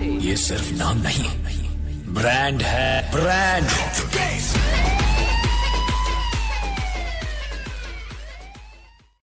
یہ صرف نام نہیں برانڈ ہے برانڈ